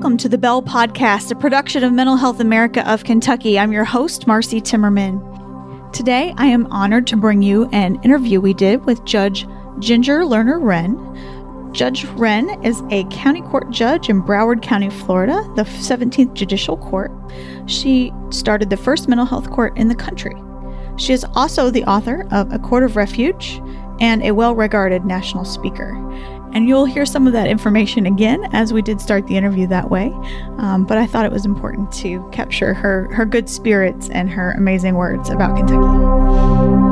welcome to the Bell Podcast, a production of Mental Health America of Kentucky. I'm your host, Marcy Timmerman. Today, I am honored to bring you an interview we did with Judge Ginger Lerner Wren. Judge Wren is a county court judge in Broward County, Florida, the 17th Judicial Court. She started the first mental health court in the country. She is also the author of A Court of Refuge and a well regarded national speaker. And you'll hear some of that information again as we did start the interview that way. Um, but I thought it was important to capture her, her good spirits and her amazing words about Kentucky.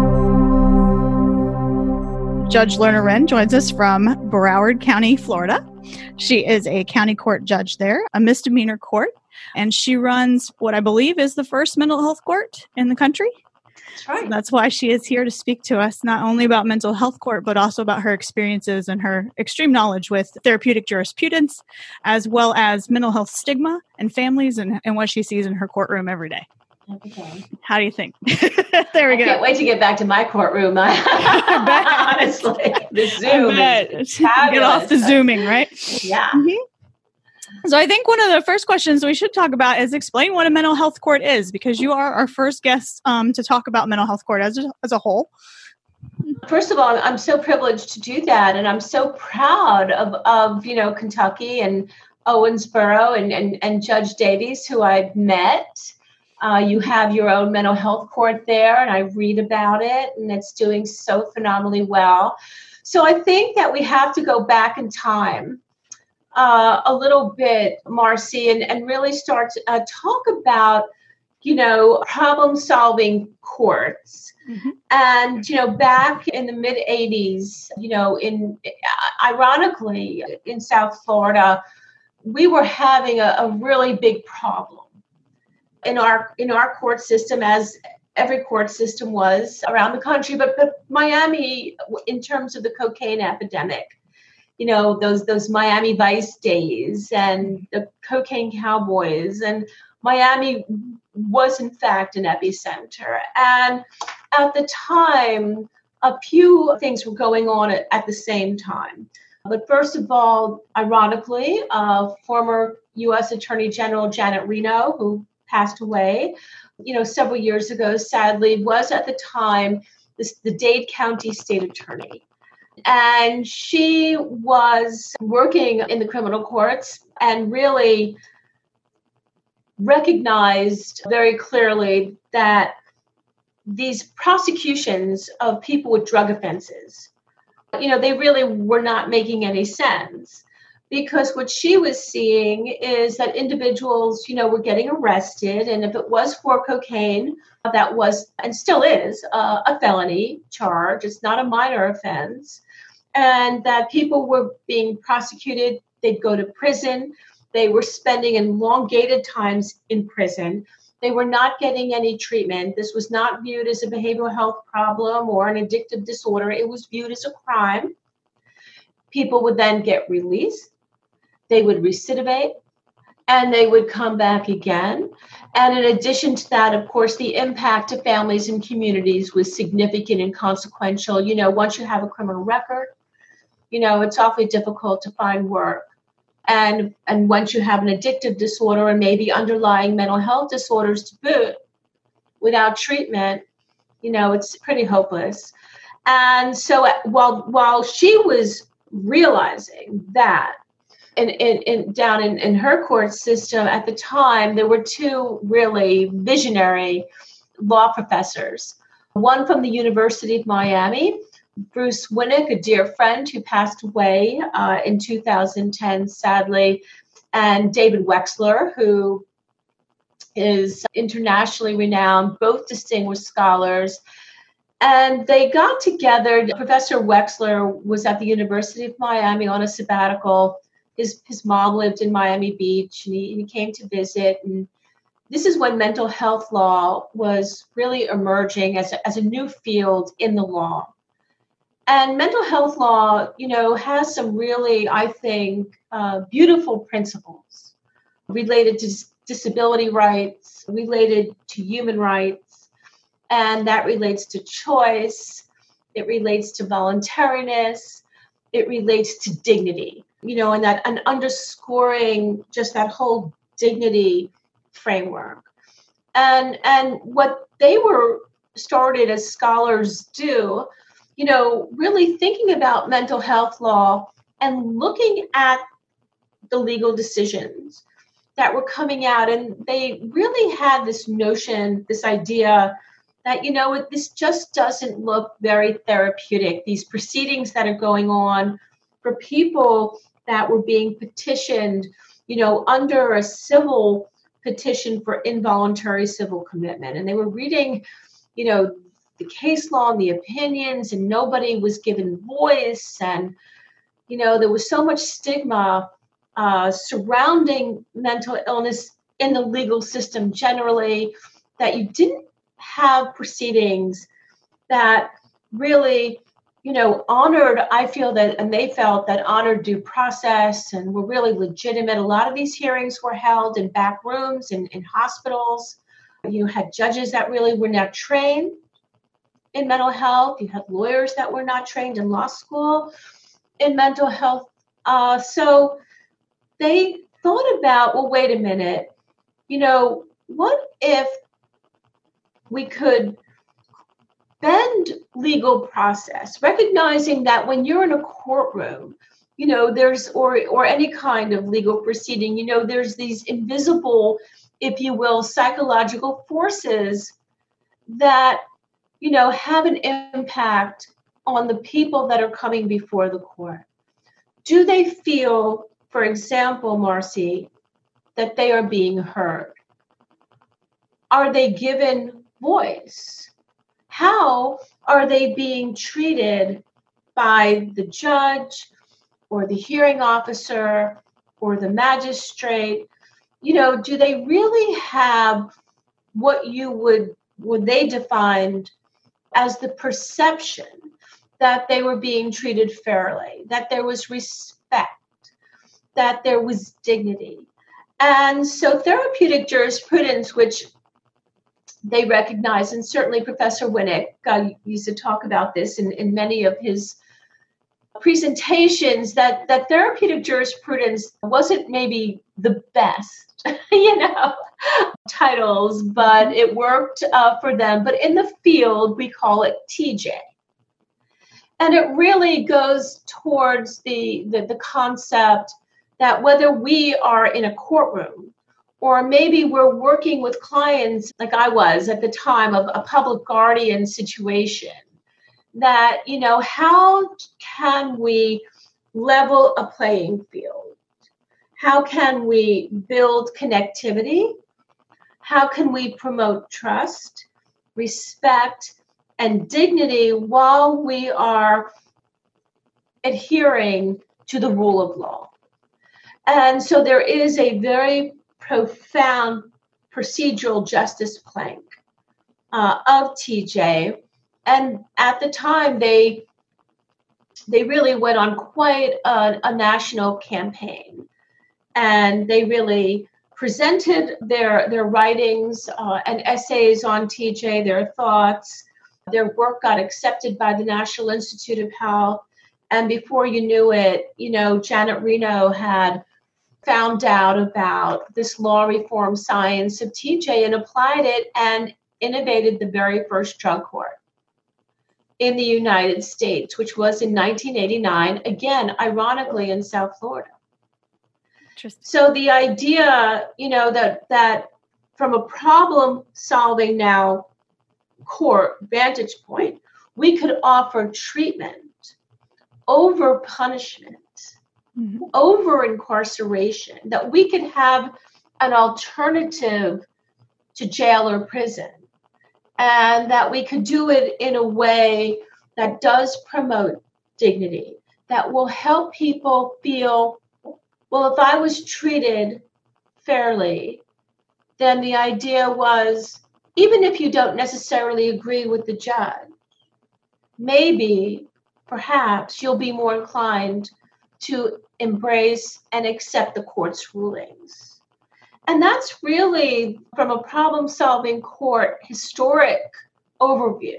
Judge Lerner Wren joins us from Broward County, Florida. She is a county court judge there, a misdemeanor court, and she runs what I believe is the first mental health court in the country. That's right. That's why she is here to speak to us not only about mental health court, but also about her experiences and her extreme knowledge with therapeutic jurisprudence, as well as mental health stigma and families and, and what she sees in her courtroom every day. Okay. How do you think? there we I go. can't wait to get back to my courtroom. Honestly, the Zoom is Get off the zooming, right? Yeah. Mm-hmm. So I think one of the first questions we should talk about is explain what a mental health court is, because you are our first guest um, to talk about mental health court as a, as a whole. First of all, I'm so privileged to do that, and I'm so proud of of you know Kentucky and Owensboro and and, and Judge Davies, who I've met. Uh, you have your own mental health court there, and I read about it, and it's doing so phenomenally well. So I think that we have to go back in time uh, a little bit, Marcy, and, and really start to uh, talk about, you know, problem solving courts. Mhm. And, you know, back in the mid 80s, you know, in ironically, in South Florida, we were having a, a really big problem in our in our court system as every court system was around the country but but Miami in terms of the cocaine epidemic you know those those Miami Vice days and the cocaine cowboys. And Miami was in fact an epicenter. And at the time a few things were going on at, at the same time. But first of all ironically uh, former U.S. Attorney General Janet Reno who passed away you know several years ago sadly was at the time the Dade County State Attorney and she was working in the criminal courts and really recognized very clearly that these prosecutions of people with drug offenses you know they really were not making any sense. Because what she was seeing is that individuals you know were getting arrested and if it was for cocaine that was and still is uh, a felony charge. It's not a minor offense and that people were being prosecuted. They'd go to prison. They were spending elongated times in prison. They were not getting any treatment. This was not viewed as a behavioral health problem or an addictive disorder. It was viewed as a crime. People would then get released. They would recidivate and they would come back again. And in addition to that, of course, the impact to families and communities was significant and consequential. You know, once you have a criminal record, you know, it's awfully difficult to find work. And and once you have an addictive disorder and maybe underlying mental health disorders to boot, without treatment, you know, it's pretty hopeless. And so while while she was realizing that in, in, in down in, in her court system at the time, there were two really visionary law professors. One from the University of Miami, Bruce Winick, a dear friend who passed away uh, in 2010, sadly, and David Wexler, who is internationally renowned, both distinguished scholars. And they got together. Professor Wexler was at the University of Miami on a sabbatical his his mom lived in Miami Beach and he, he came to visit and this is when mental health law was really emerging as a, as a new field in the law. And mental health law, you know, has some really, I think, uh, beautiful principles related to disability rights, related to human rights, and that relates to choice. It relates to voluntariness. It relates to dignity you know, and that and underscoring just that whole dignity framework. And and what they were started as scholars do, you know, really thinking about mental health law and looking at the legal decisions that were coming out. And they really had this notion this idea that you know this just doesn't look very therapeutic. These proceedings that are going on for people that were being petitioned you know under a civil petition for involuntary civil commitment. And they were reading you know the case law and the opinions and nobody was given voice and you know there was so much stigma uh, surrounding mental illness in the legal system generally, that you didn't have proceedings that really, you know, honored, I feel that, and they felt that honored due process and were really legitimate. A lot of these hearings were held in back rooms and in hospitals. You had judges that really were not trained in mental health. You had lawyers that were not trained in law school in mental health. Uh, so they thought about, well, wait a minute, you know, what if we could bend legal process, recognizing that when you're in a courtroom, you know, there's or or any kind of legal proceeding, you know, there's these invisible, if you will, psychological forces that, you know, have an impact on the people that are coming before the court. Do they feel for example, Marcy, that they are being heard? Are they given voice? How are they being treated by the judge or the hearing officer or the magistrate? You know, do they really have what you would would they defined as the perception that they were being treated fairly, that there was respect, that there was dignity. And so therapeutic jurisprudence, which they recognize, and certainly Professor Winick uh, used to talk about this in, in many of his presentations, that, that therapeutic jurisprudence wasn't maybe the best, you know, titles, but it worked uh, for them. But in the field, we call it TJ. And it really goes towards the, the, the concept that whether we are in a courtroom or maybe we're working with clients like I was at the time of a public guardian situation that you know how can we level a playing field how can we build connectivity how can we promote trust respect and dignity while we are adhering to the rule of law and so there is a very profound procedural justice plank uh, of TJ. And at the time, they they really went on quite a, a national campaign, and they really presented their their writings uh, and essays on TJ, their thoughts. Their work got accepted by the National Institute of Health, and before you knew it, you know, Janet Reno had found out about this law reform science of TJ and applied it and innovated the very first drug court in the United States, which was in 1989, again, ironically in South Florida. So the idea, you know, that that from a problem solving now court vantage point, we could offer treatment over punishment mm-hmm. over incarceration, that we could have an alternative to jail or prison, and that we could do it in a way that does promote dignity, that will help people feel well, if I was treated fairly, then the idea was even if you don't necessarily agree with the judge, maybe, perhaps, you'll be more inclined to embrace and accept the court's rulings. And that's really from a problem solving court historic overview.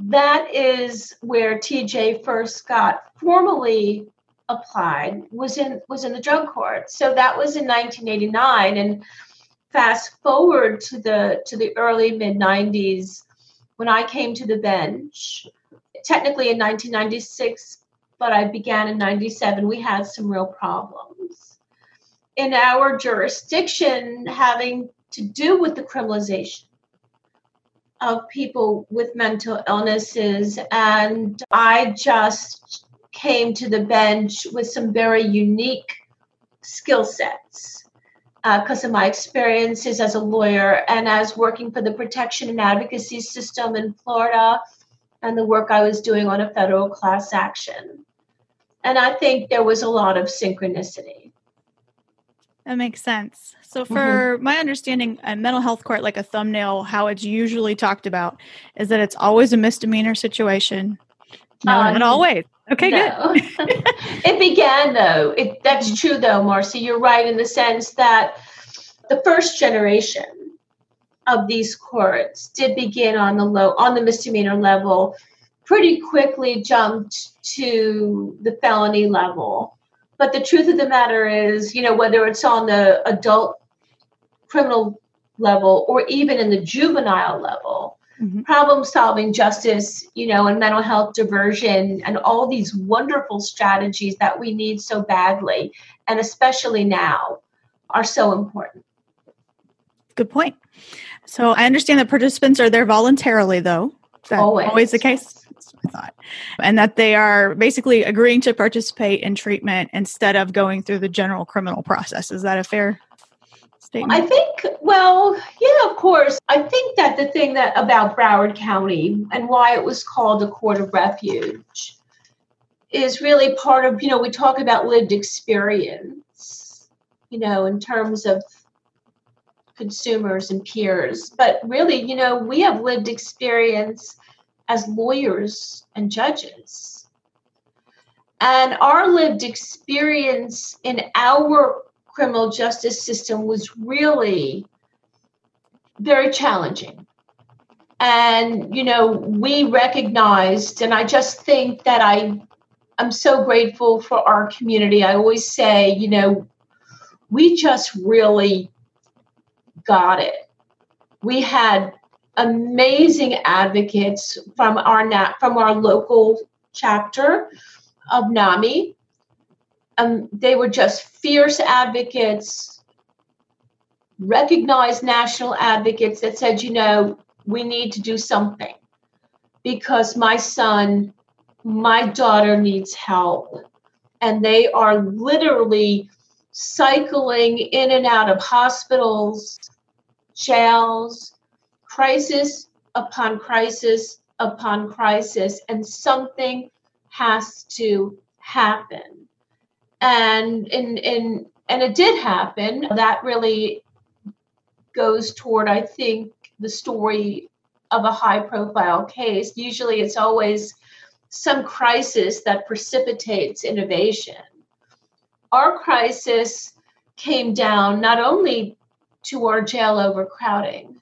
That is where TJ first got formally applied was in was in the drug court. So that was in 1989 and fast forward to the to the early mid 90s when I came to the bench technically in 1996 but I began in 97 we had some real problems in our jurisdiction having to do with the criminalization of people with mental illnesses and I just came to the bench with some very unique skill sets because uh, of my experiences as a lawyer and as working for the protection and advocacy system in Florida and the work I was doing on a federal class action. And I think there was a lot of synchronicity. That makes sense. So, for mm-hmm. my understanding, a mental health court, like a thumbnail, how it's usually talked about is that it's always a misdemeanor situation. No, um, not always. Okay, no. good. it began though. It, that's true though, Marcy. You're right in the sense that the first generation of these courts did begin on the low on the misdemeanor level, pretty quickly jumped to the felony level. But the truth of the matter is, you know, whether it's on the adult criminal level or even in the juvenile level, mm-hmm. problem solving justice, you know, and mental health diversion and all these wonderful strategies that we need so badly, and especially now, are so important. Good point. So I understand that participants are there voluntarily, though. always. always the case? I thought. And that they are basically agreeing to participate in treatment instead of going through the general criminal process. Is that a fair I think, well, yeah, of course. I think that the thing that about Broward County and why it was called a court of refuge is really part of, you know, we talk about lived experience, you know, in terms of consumers and peers. But really, you know, we have lived experience as lawyers and judges. And our lived experience in our criminal justice system was really very challenging. And, you know, we recognized, and I just think that I, I'm so grateful for our community. I always say, you know, we just really got it. We had amazing advocates from our from our local chapter of NAMI um, they were just fierce advocates, recognized national advocates that said, you know, we need to do something because my son, my daughter needs help. And they are literally cycling in and out of hospitals, jails, crisis upon crisis upon crisis, and something has to happen and in in and it did happen. That really goes toward i think the story of a high profile case. Usually it's always some crisis that precipitates innovation. Our crisis came down not only to our jail overcrowding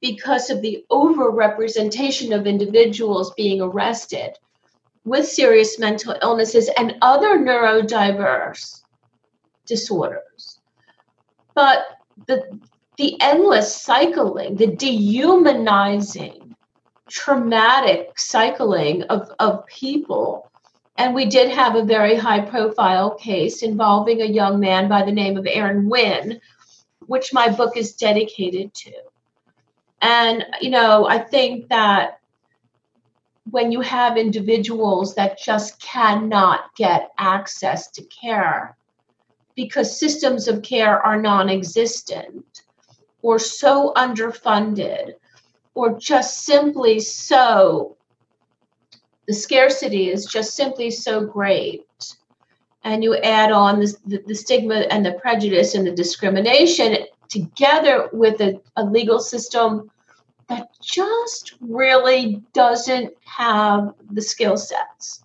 because of the overrepresentation of individuals being arrested with serious mental illnesses and other neurodiverse disorders. But the, the endless cycling, the dehumanizing, traumatic cycling of, of people. And we did have a very high profile case involving a young man by the name of Aaron Wynn, which my book is dedicated to. And, you know, I think that when you have individuals that just cannot get access to care because systems of care are non existent or so underfunded or just simply so, the scarcity is just simply so great. And you add on the, the, stigma and the prejudice and the discrimination together with a, a legal system that just really doesn't have the skill sets.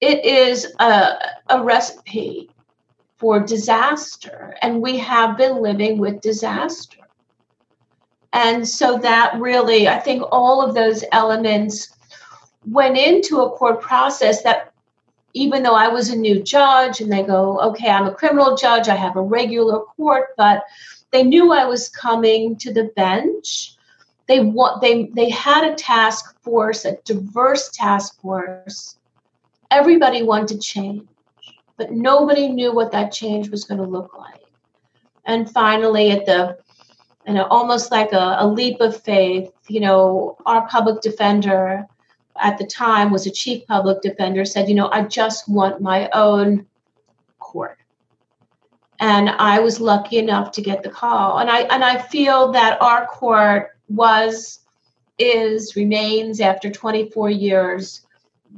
It is a, a recipe for disaster, and we have been living with disaster. And so that really, I think all of those elements went into a court process that even though I was a new judge, and they go, okay, I'm a criminal judge, I have a regular court, but they knew I was coming to the bench. They want they they had a task force, a diverse task force. Everybody wanted change, but nobody knew what that change was going to look like. And finally, at the you know, almost like a, a leap of faith, you know, our public defender at the time was a chief public defender said, you know, I just want my own court. And I was lucky enough to get the call. And I and I feel that our court was is remains after 24 years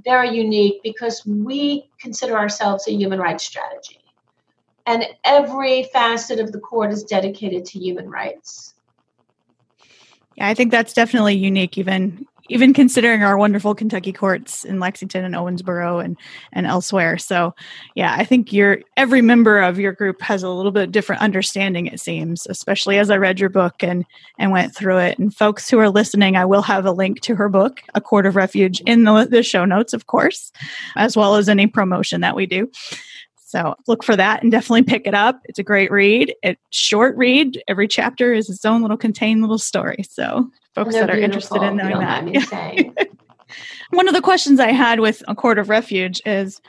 very unique because we consider ourselves a human rights strategy. And every facet of the court is dedicated to human rights. Yeah, I think that's definitely unique, even even considering our wonderful Kentucky courts in Lexington and Owensboro and and elsewhere. So, yeah, I think your every member of your group has a little bit different understanding. It seems, especially as I read your book and and went through it. And folks who are listening, I will have a link to her book, A Court of Refuge, in the, the show notes, of course, as well as any promotion that we do. So look for that and definitely pick it up. It's a great read. It's short read. Every chapter is its own little contained little story. So folks that are interested in knowing that. One of the questions I had with a court of refuge is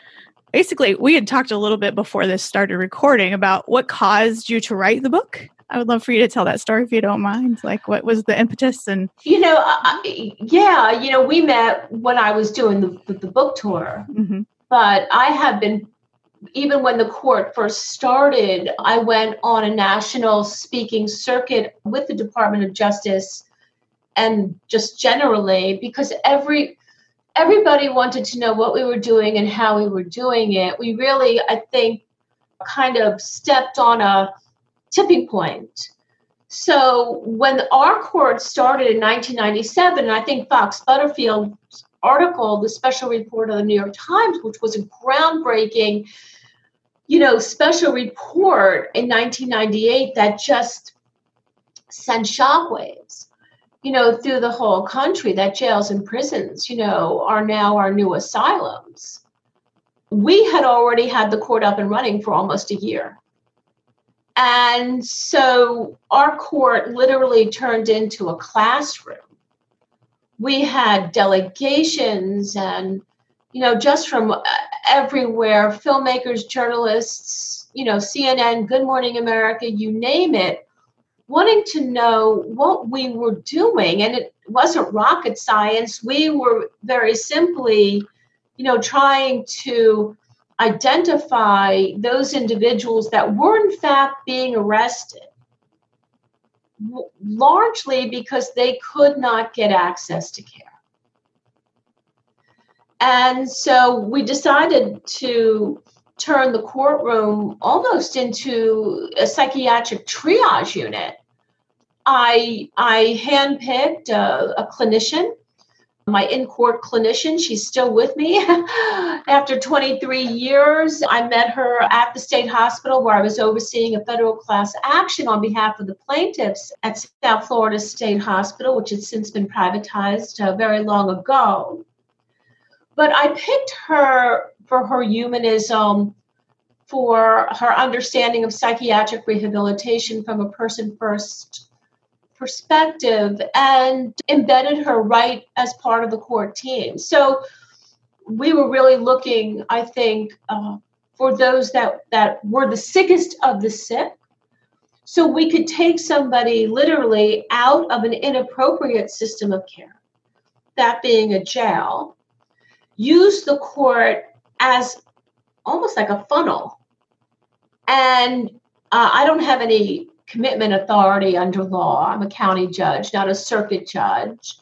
basically we had talked a little bit before this started recording about what caused you to write the book. I would love for you to tell that story if you don't mind. Like, what was the impetus? And you know, I, yeah, you know, we met when I was doing the the book tour, mm-hmm. but I have been even when the court first started, I went on a national speaking circuit with the Department of Justice and just generally because every everybody wanted to know what we were doing and how we were doing it. We really, I think, kind of stepped on a tipping point. So when our court started in 1997, and I think Fox Butterfield's article, the special report of the New York Times, which was a groundbreaking you know, special report in 1998 that just sent shockwaves, you know, through the whole country that jails and prisons, you know, are now our new asylums. We had already had the court up and running for almost a year. And so our court literally turned into a classroom. We had delegations and you know, just from uh, everywhere filmmakers, journalists, you know, CNN, Good Morning America, you name it, wanting to know what we were doing. And it wasn't rocket science. We were very simply, you know, trying to identify those individuals that were, in fact, being arrested largely because they could not get access to care. And so we decided to turn the courtroom almost into a psychiatric triage unit. I I handpicked a, a clinician, my in-court clinician. She's still with me after 23 years. I met her at the state hospital where I was overseeing a federal class action on behalf of the plaintiffs at South Florida State Hospital, which has since been privatized uh, very long ago. But I picked her for her humanism, for her understanding of psychiatric rehabilitation from a person first perspective, and embedded her right as part of the court team. So we were really looking, I think, uh, for those that, that were the sickest of the sick. So we could take somebody literally out of an inappropriate system of care, that being a jail, use the court as almost like a funnel. And uh, I don't have any commitment authority under law. I'm a county judge, not a circuit judge.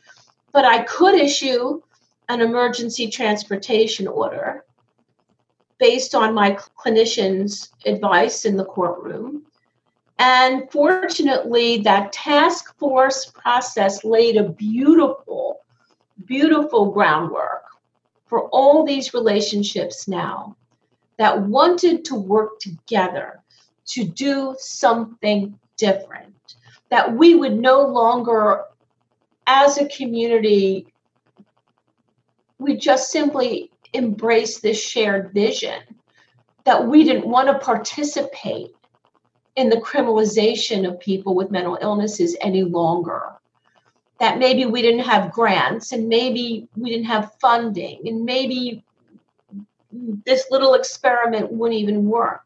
But I could issue an emergency transportation order based on my clinician's advice in the courtroom. And fortunately, that task force process laid a beautiful, beautiful groundwork for all these relationships now that wanted to work together to do something different, that we would no longer, as a community, we just simply embrace this shared vision that we didn't want to participate in the criminalization of people with mental illnesses any longer. That maybe we didn't have grants and maybe we didn't have funding and maybe this little experiment wouldn't even work.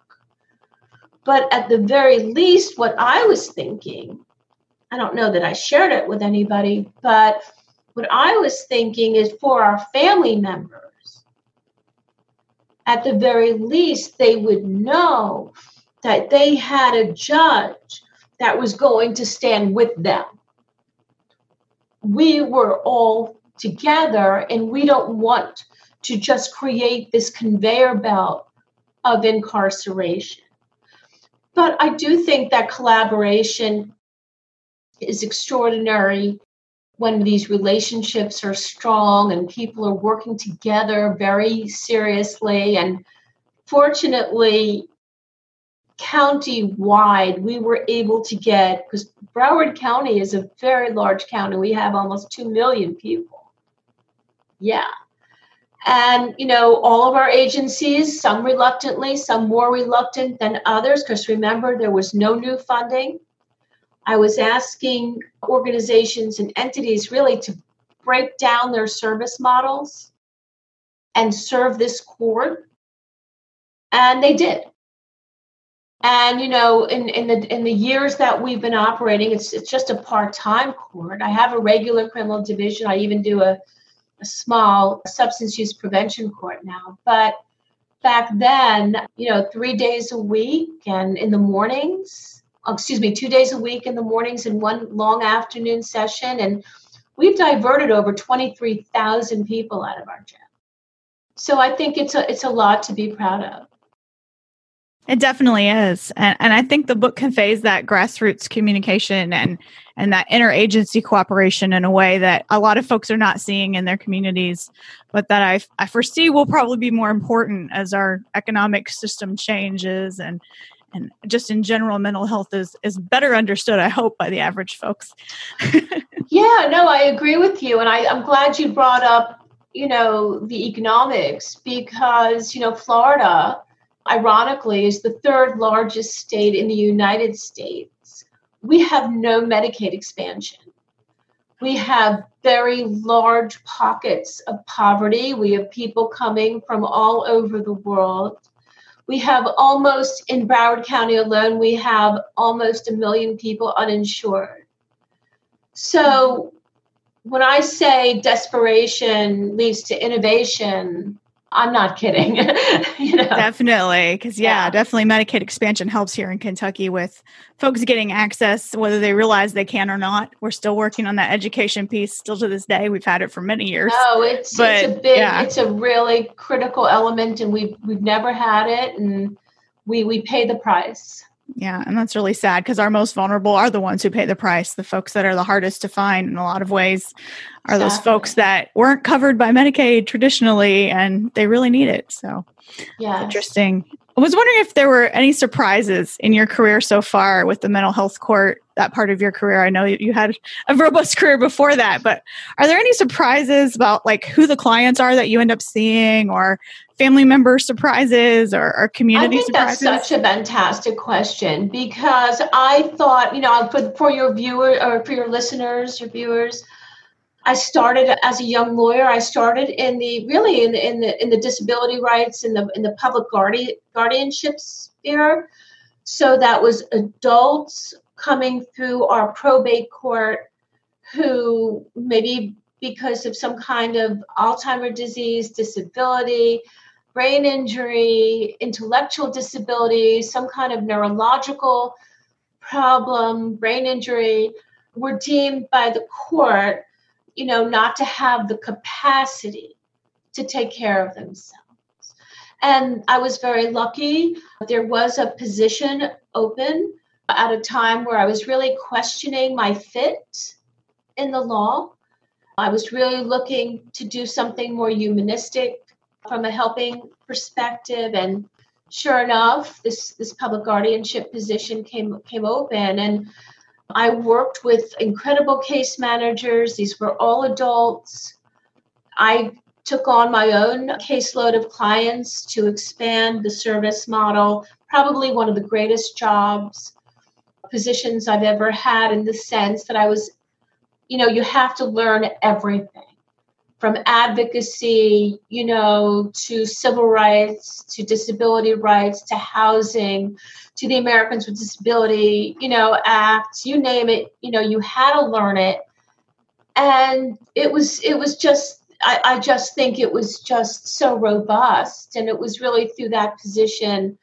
But at the very least, what I was thinking, I don't know that I shared it with anybody, but what I was thinking is for our family members, at the very least, they would know that they had a judge that was going to stand with them. We were all together, and we don't want to just create this conveyor belt of incarceration. But I do think that collaboration is extraordinary when these relationships are strong and people are working together very seriously. And fortunately, county wide, we were able to get, because Broward County is a very large county, we have almost 2 million people. Yeah. And, you know, all of our agencies, some reluctantly, some more reluctant than others, because remember, there was no new funding. I was asking organizations and entities really to break down their service models and serve this court. And they did. And you know, in, in the in the years that we've been operating, it's it's just a part-time court. I have a regular criminal division. I even do a a small substance use prevention court now. But back then, you know, three days a week and in the mornings, oh, excuse me, two days a week in the mornings and one long afternoon session. And we've diverted over 23,000 people out of our jail. So I think it's a, it's a lot to be proud of. It definitely is. And, and I think the book conveys that grassroots communication and, and that interagency cooperation in a way that a lot of folks are not seeing in their communities, but that I, I foresee will probably be more important as our economic system changes and, and just in general, mental health is, is better understood, I hope, by the average folks. yeah, no, I agree with you. And I, I'm glad you brought up, you know, the economics because, you know, Florida – ironically, is the third largest state in the United States. We have no Medicaid expansion. We have very large pockets of poverty. We have people coming from all over the world. We have almost, in Broward County alone, we have almost a million people uninsured. So when I say desperation leads to innovation, I'm not kidding. you know? Definitely. Because, yeah, yeah, definitely Medicaid expansion helps here in Kentucky with folks getting access, whether they realize they can or not. We're still working on that education piece still to this day. We've had it for many years. Oh, it's, but, it's a big, yeah. it's a really critical element, and we've, we've never had it, and we, we pay the price. Yeah, and that's really sad because our most vulnerable are the ones who pay the price. The folks that are the hardest to find in a lot of ways are those folks that weren't covered by Medicaid traditionally and they really need it. So, yeah, interesting. I was wondering if there were any surprises in your career so far with the mental health court, that part of your career. I know you had a robust career before that, but are there any surprises about like who the clients are that you end up seeing or family member surprises or, or community I think surprises? That's such a fantastic question because I thought, you know, for, for your viewer or for your listeners, your viewers, I started as a young lawyer. I started in the really in the in the in the disability rights in the in the public guardian guardianship sphere. So that was adults coming through our probate court who maybe because of some kind of Alzheimer disease, disability, brain injury, intellectual disability, some kind of neurological problem, brain injury, were deemed by the court you know, not to have the capacity to take care of themselves. And I was very lucky. There was a position open at a time where I was really questioning my fit in the law. I was really looking to do something more humanistic from a helping perspective. And sure enough, this, this public guardianship position came came open. And I worked with incredible case managers. These were all adults. I took on my own caseload of clients to expand the service model. Probably one of the greatest jobs, positions I've ever had in the sense that I was, you know, you have to learn everything from advocacy, you know, to civil rights, to disability rights, to housing, to the Americans with Disability, you know, Act, you name it, you know, you had to learn it. And it was it was just I, I just think it was just so robust. And it was really through that position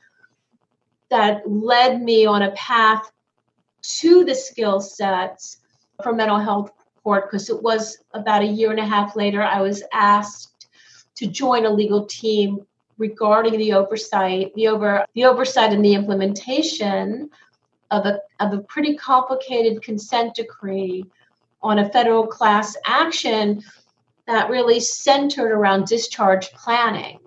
that led me on a path to the skill sets for mental health court because it was about a year and a half later I was asked to join a legal team regarding the oversight, the over the oversight and the implementation of a of a pretty complicated consent decree on a federal class action that really centered around discharge planning.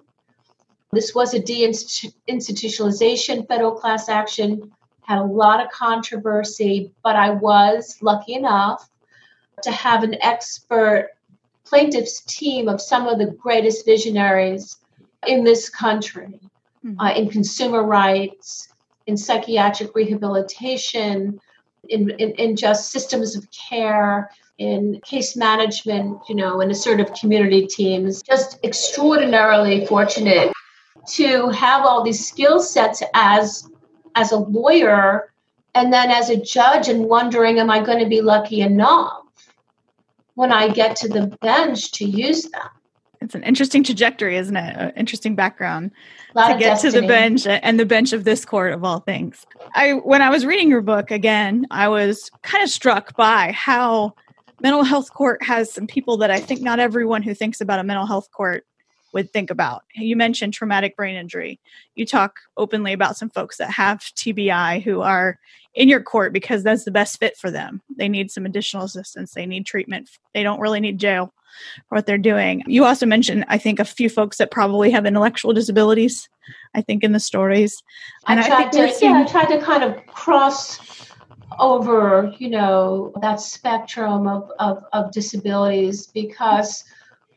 This was a deinstitutionalization federal class action, had a lot of controversy, but I was lucky enough to have an expert plaintiffs team of some of the greatest visionaries in this country mm-hmm. uh, in consumer rights, in psychiatric rehabilitation, in, in, in just systems of care, in case management, you know, in assertive community teams. Just extraordinarily fortunate to have all these skill sets as as a lawyer and then as a judge and wondering am I going to be lucky enough when I get to the bench to use them. It's an interesting trajectory, isn't it? An interesting background to get to the bench and the bench of this court of all things. I when I was reading your book again, I was kind of struck by how mental health court has some people that I think not everyone who thinks about a mental health court would think about. You mentioned traumatic brain injury. You talk openly about some folks that have TBI who are in your court because that's the best fit for them. They need some additional assistance, they need treatment. They don't really need jail for what they're doing. You also mentioned, I think, a few folks that probably have intellectual disabilities, I think, in the stories. And I tried I to, yeah, I tried to kind of cross over, you know, that spectrum of, of, of disabilities because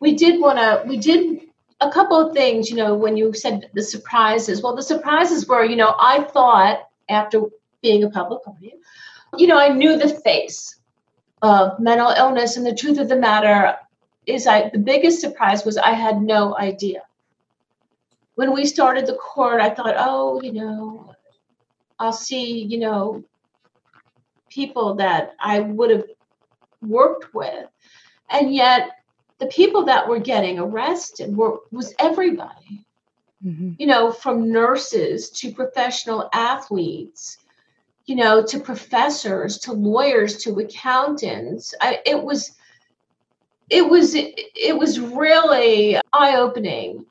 we did want to, we did a couple of things, you know, when you said the surprises. Well, the surprises were, you know, I thought after being a public guardian, you know, I knew the face of mental illness. And the truth of the matter is, I the biggest surprise was I had no idea. When we started the court, I thought, oh, you know, I'll see, you know, people that I would have worked with. And yet the people that were getting arrested were was everybody. Mm-hmm. You know, from nurses to professional athletes, you know, to professors, to lawyers, to accountants. I, it was it was it was really eye-opening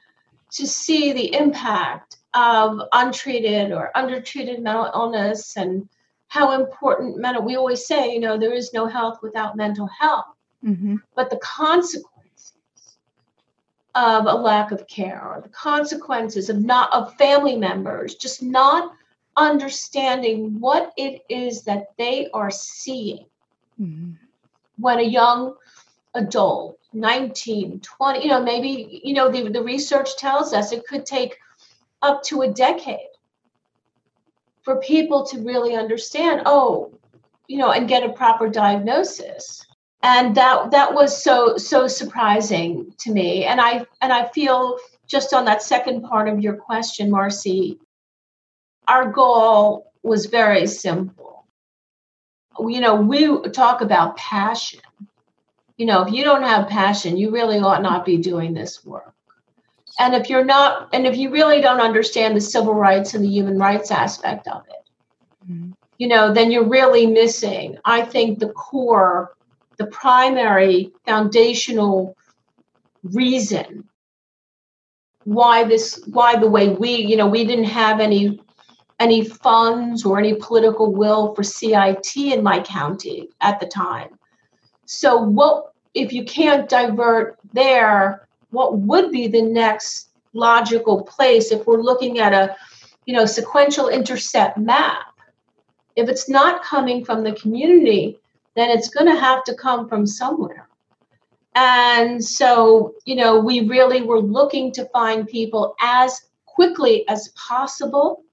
to see the impact of untreated or undertreated mental illness and how important mental we always say you know there is no health without mental health mm-hmm. but the consequences of a lack of care or the consequences of not of family members just not understanding what it is that they are seeing mm-hmm. when a young adult 19 20 you know maybe you know the, the research tells us it could take up to a decade for people to really understand, oh, you know, and get a proper diagnosis. And that that was so so surprising to me. And I and I feel just on that second part of your question, Marcy, our goal was very simple. You know, we talk about passion. You know, if you don't have passion, you really ought not be doing this work. And if you're not, and if you really don't understand the civil rights and the human rights aspect of it, mm-hmm. you know, then you're really missing, I think, the core, the primary foundational reason why this, why the way we, you know, we didn't have any any funds or any political will for CIT in my county at the time. So what if you can't divert there what would be the next logical place if we're looking at a you know sequential intercept map if it's not coming from the community then it's going to have to come from somewhere And so, you know, we really were looking to find people as quickly as possible.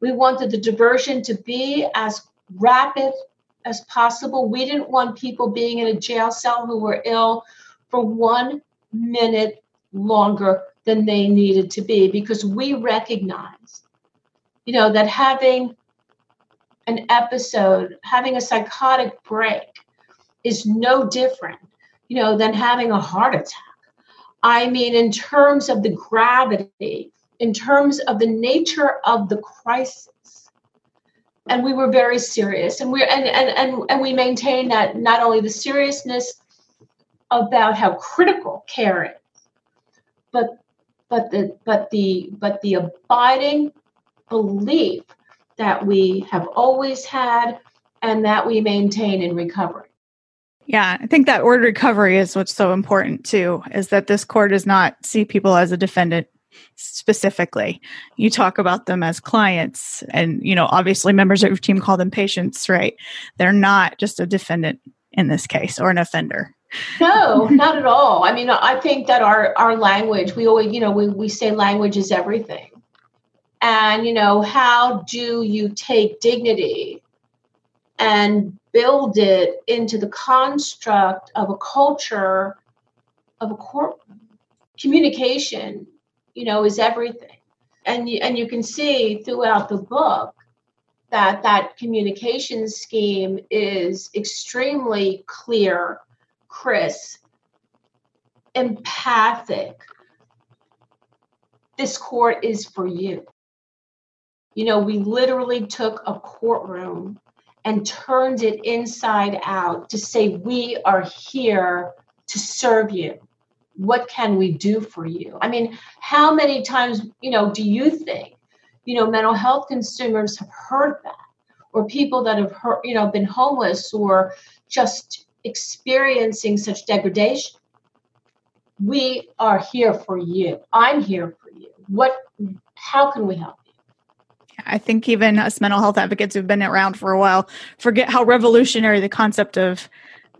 We wanted the diversion to be as rapid as possible. We didn't want people being in a jail cell who were ill for one minute longer than they needed to be because we recognized, you know, that having an episode, having a psychotic break is no different, you know, than having a heart attack. I mean, in terms of the gravity, in terms of the nature of the crisis. And we were very serious. And we and, and, and, and we maintain that not only the seriousness about how critical care is, but but the but the but the abiding belief that we have always had and that we maintain in recovery. Yeah, I think that word recovery is what's so important too, is that this court does not see people as a defendant specifically. You talk about them as clients and you know, obviously members of your team call them patients, right? They're not just a defendant in this case or an offender. No, not at all. I mean, I think that our our language, we always, you know, we, we say language is everything. And, you know, how do you take dignity and build it into the construct of a culture of a courtroom? Communication, you know, is everything. And you, and you can see throughout the book that that communication scheme is extremely clear Chris, empathic. This court is for you. You know, we literally took a courtroom and turned it inside out to say, We are here to serve you. What can we do for you? I mean, how many times, you know, do you think, you know, mental health consumers have heard that? Or people that have heard, you know, been homeless or just experiencing such degradation, we are here for you. I'm here for you. What how can we help? I think even us mental health advocates who've been around for a while forget how revolutionary the concept of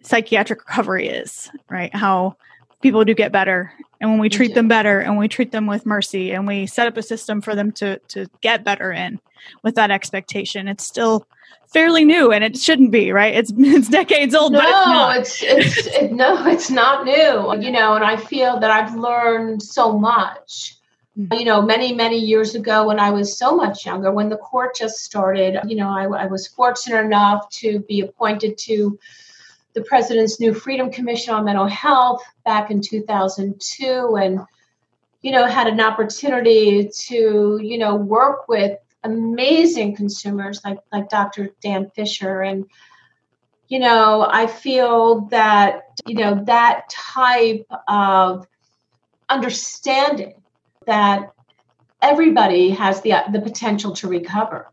psychiatric recovery is, right? How people do get better and when we treat them better and we treat them with mercy and we set up a system for them to to get better in with that expectation it's still fairly new and it shouldn't be right it's it's decades old no, but it's it's, it's it, no it's not new you know and i feel that i've learned so much. Mm-hmm. you know many many years ago when i was so much younger when the court just started you know i, I was fortunate enough to be appointed to the president's new freedom commission on mental health back in 2002 and you know had an opportunity to you know work with amazing consumers like like Dr. Dan Fisher and you know I feel that you know that type of understanding that everybody has the the potential to recover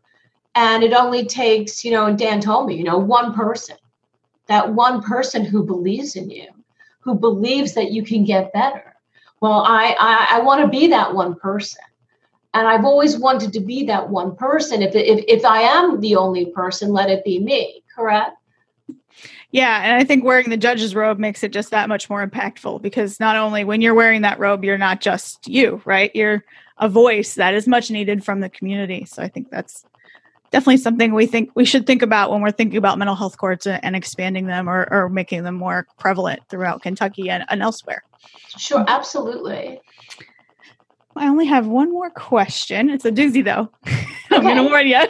and it only takes you know Dan told me you know one person that one person who believes in you, who believes that you can get better. Well, I, I, I want to be that one person. And I've always wanted to be that one person. If, if, if I am the only person, let it be me, correct? Yeah, and I think wearing the judge's robe makes it just that much more impactful because not only when you're wearing that robe, you're not just you, right? You're a voice that is much needed from the community. So I think that's definitely something we think we should think about when we're thinking about mental health courts and expanding them or, or making them more prevalent throughout Kentucky and, and elsewhere. Sure, absolutely. I only have one more question. It's a doozy though. I'm going to warn you.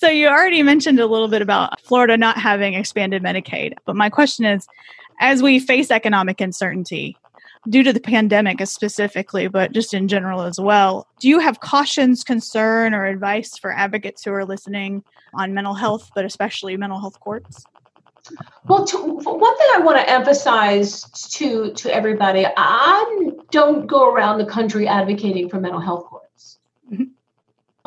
So you already mentioned a little bit about Florida not having expanded Medicaid, but my question is as we face economic uncertainty, due to the pandemic specifically, but just in general as well. Do you have cautions, concern, or advice for advocates who are listening on mental health, but especially mental health courts? Well, to, one thing I want to emphasize to to everybody, I don't go around the country advocating for mental health courts.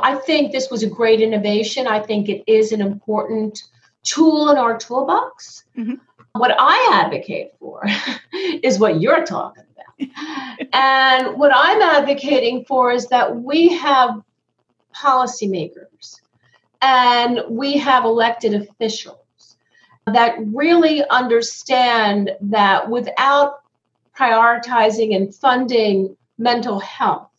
I think this was a great innovation. I think it is an important tool in our toolbox. Mm-hmm. What I advocate for is what you're talking about. and what I'm advocating for is that we have policymakers and we have elected officials that really understand that without prioritizing and funding mental health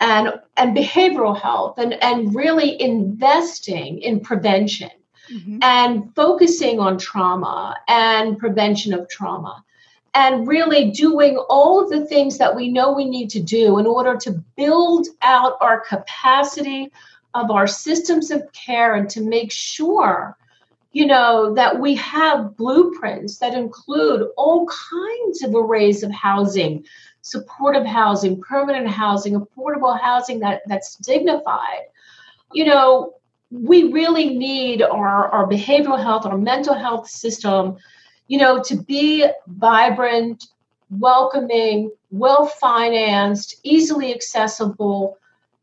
and and behavioral health and and really investing in prevention mm-hmm. and focusing on trauma and prevention of trauma and really doing all of the things that we know we need to do in order to build out our capacity of our systems of care and to make sure you know that we have blueprints that include all kinds of arrays of housing supportive housing permanent housing affordable housing that that's dignified you know we really need our, our behavioral health our mental health system you know to be vibrant welcoming well financed easily accessible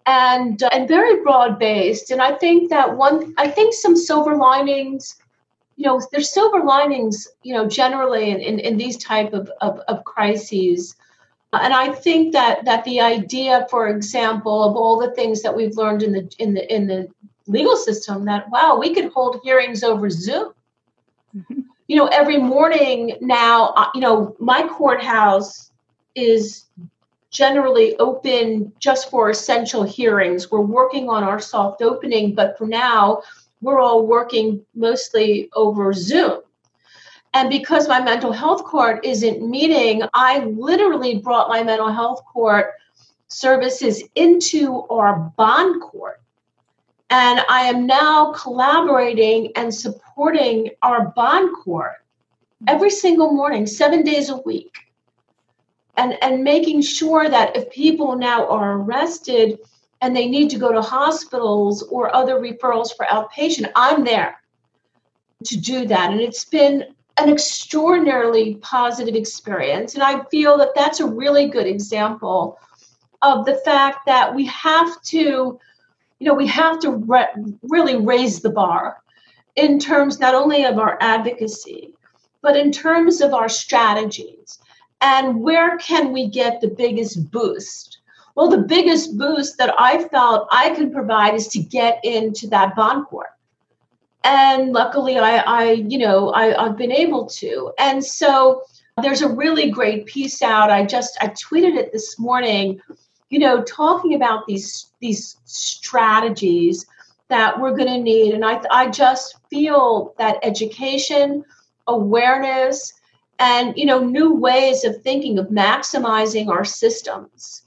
and uh, and very broad based. And I think that one, I think some silver linings. You know, there's silver linings. You know, generally in, in, in these type of, of, of crises. And I think that that the idea, for example, of all the things that we've learned in the in the in the legal system, that wow, we could hold hearings over Zoom. Mm-hmm. You know, every morning now, uh, you know, my courthouse is generally open just for essential hearings. We're working on our soft opening, but for now, we're all working mostly over Zoom. And because my mental health court isn't meeting, I literally brought my mental health court services into our bond court. And I am now collaborating and supporting our bond court every single morning, seven days a week and and making sure that if people now are arrested and they need to go to hospitals or other referrals for outpatient i'm there to do that and it's been an extraordinarily positive experience and i feel that that's a really good example of the fact that we have to you know we have to re- really raise the bar in terms not only of our advocacy but in terms of our strategies and where can we get the biggest boost? Well, the biggest boost that I felt I could provide is to get into that bond court. And luckily, I, I you know, I, I've been able to. And so there's a really great piece out. I just I tweeted it this morning, you know, talking about these these strategies that we're going to need. And I I just feel that education, awareness, and you know new ways of thinking of maximizing our systems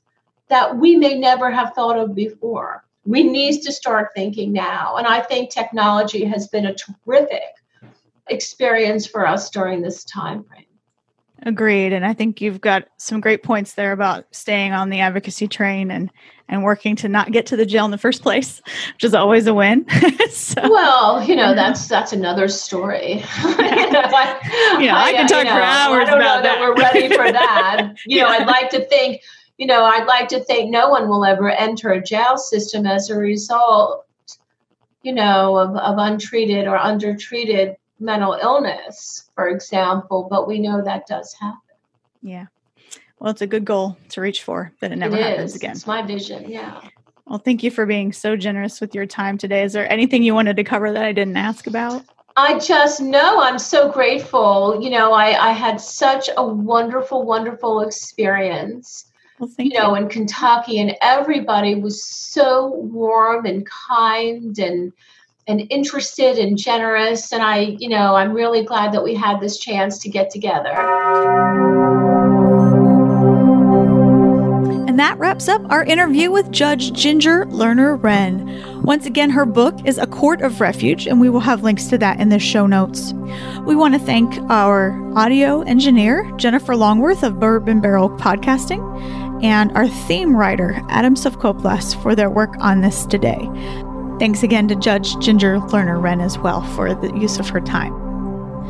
that we may never have thought of before we need to start thinking now and i think technology has been a terrific experience for us during this time frame agreed and i think you've got some great points there about staying on the advocacy train and and working to not get to the jail in the first place, which is always a win. so, well, you know, that's that's another story. you know, I, know, I, I can talk you know, for hours about know that. that we're ready for that. You yeah. know, I'd like to think, you know, I'd like to think no one will ever enter a jail system as a result, you know, of, of untreated or undertreated mental illness, for example, but we know that does happen. Yeah. Well, it's a good goal to reach for that it never it happens again. It's my vision. Yeah. Well, thank you for being so generous with your time today. Is there anything you wanted to cover that I didn't ask about? I just know I'm so grateful. You know, I, I had such a wonderful, wonderful experience. Well, you, you know, in Kentucky, and everybody was so warm and kind and and interested and generous. And I, you know, I'm really glad that we had this chance to get together. And that wraps up our interview with Judge Ginger Lerner Wren. Once again, her book is A Court of Refuge, and we will have links to that in the show notes. We want to thank our audio engineer, Jennifer Longworth of Bourbon Barrel Podcasting, and our theme writer, Adam Sovkoplas, for their work on this today. Thanks again to Judge Ginger Lerner Wren as well for the use of her time.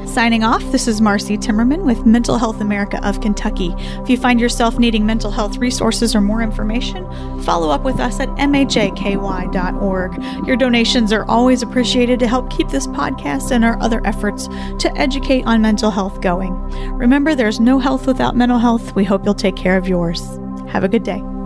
Signing off, this is Marcy Timmerman with Mental Health America of Kentucky. If you find yourself needing mental health resources or more information, follow up with us at mhaky.org. Your donations are always appreciated to help keep this podcast and our other efforts to educate on mental health going. Remember, there's no health without mental health. We hope you'll take care of yours. Have a good day.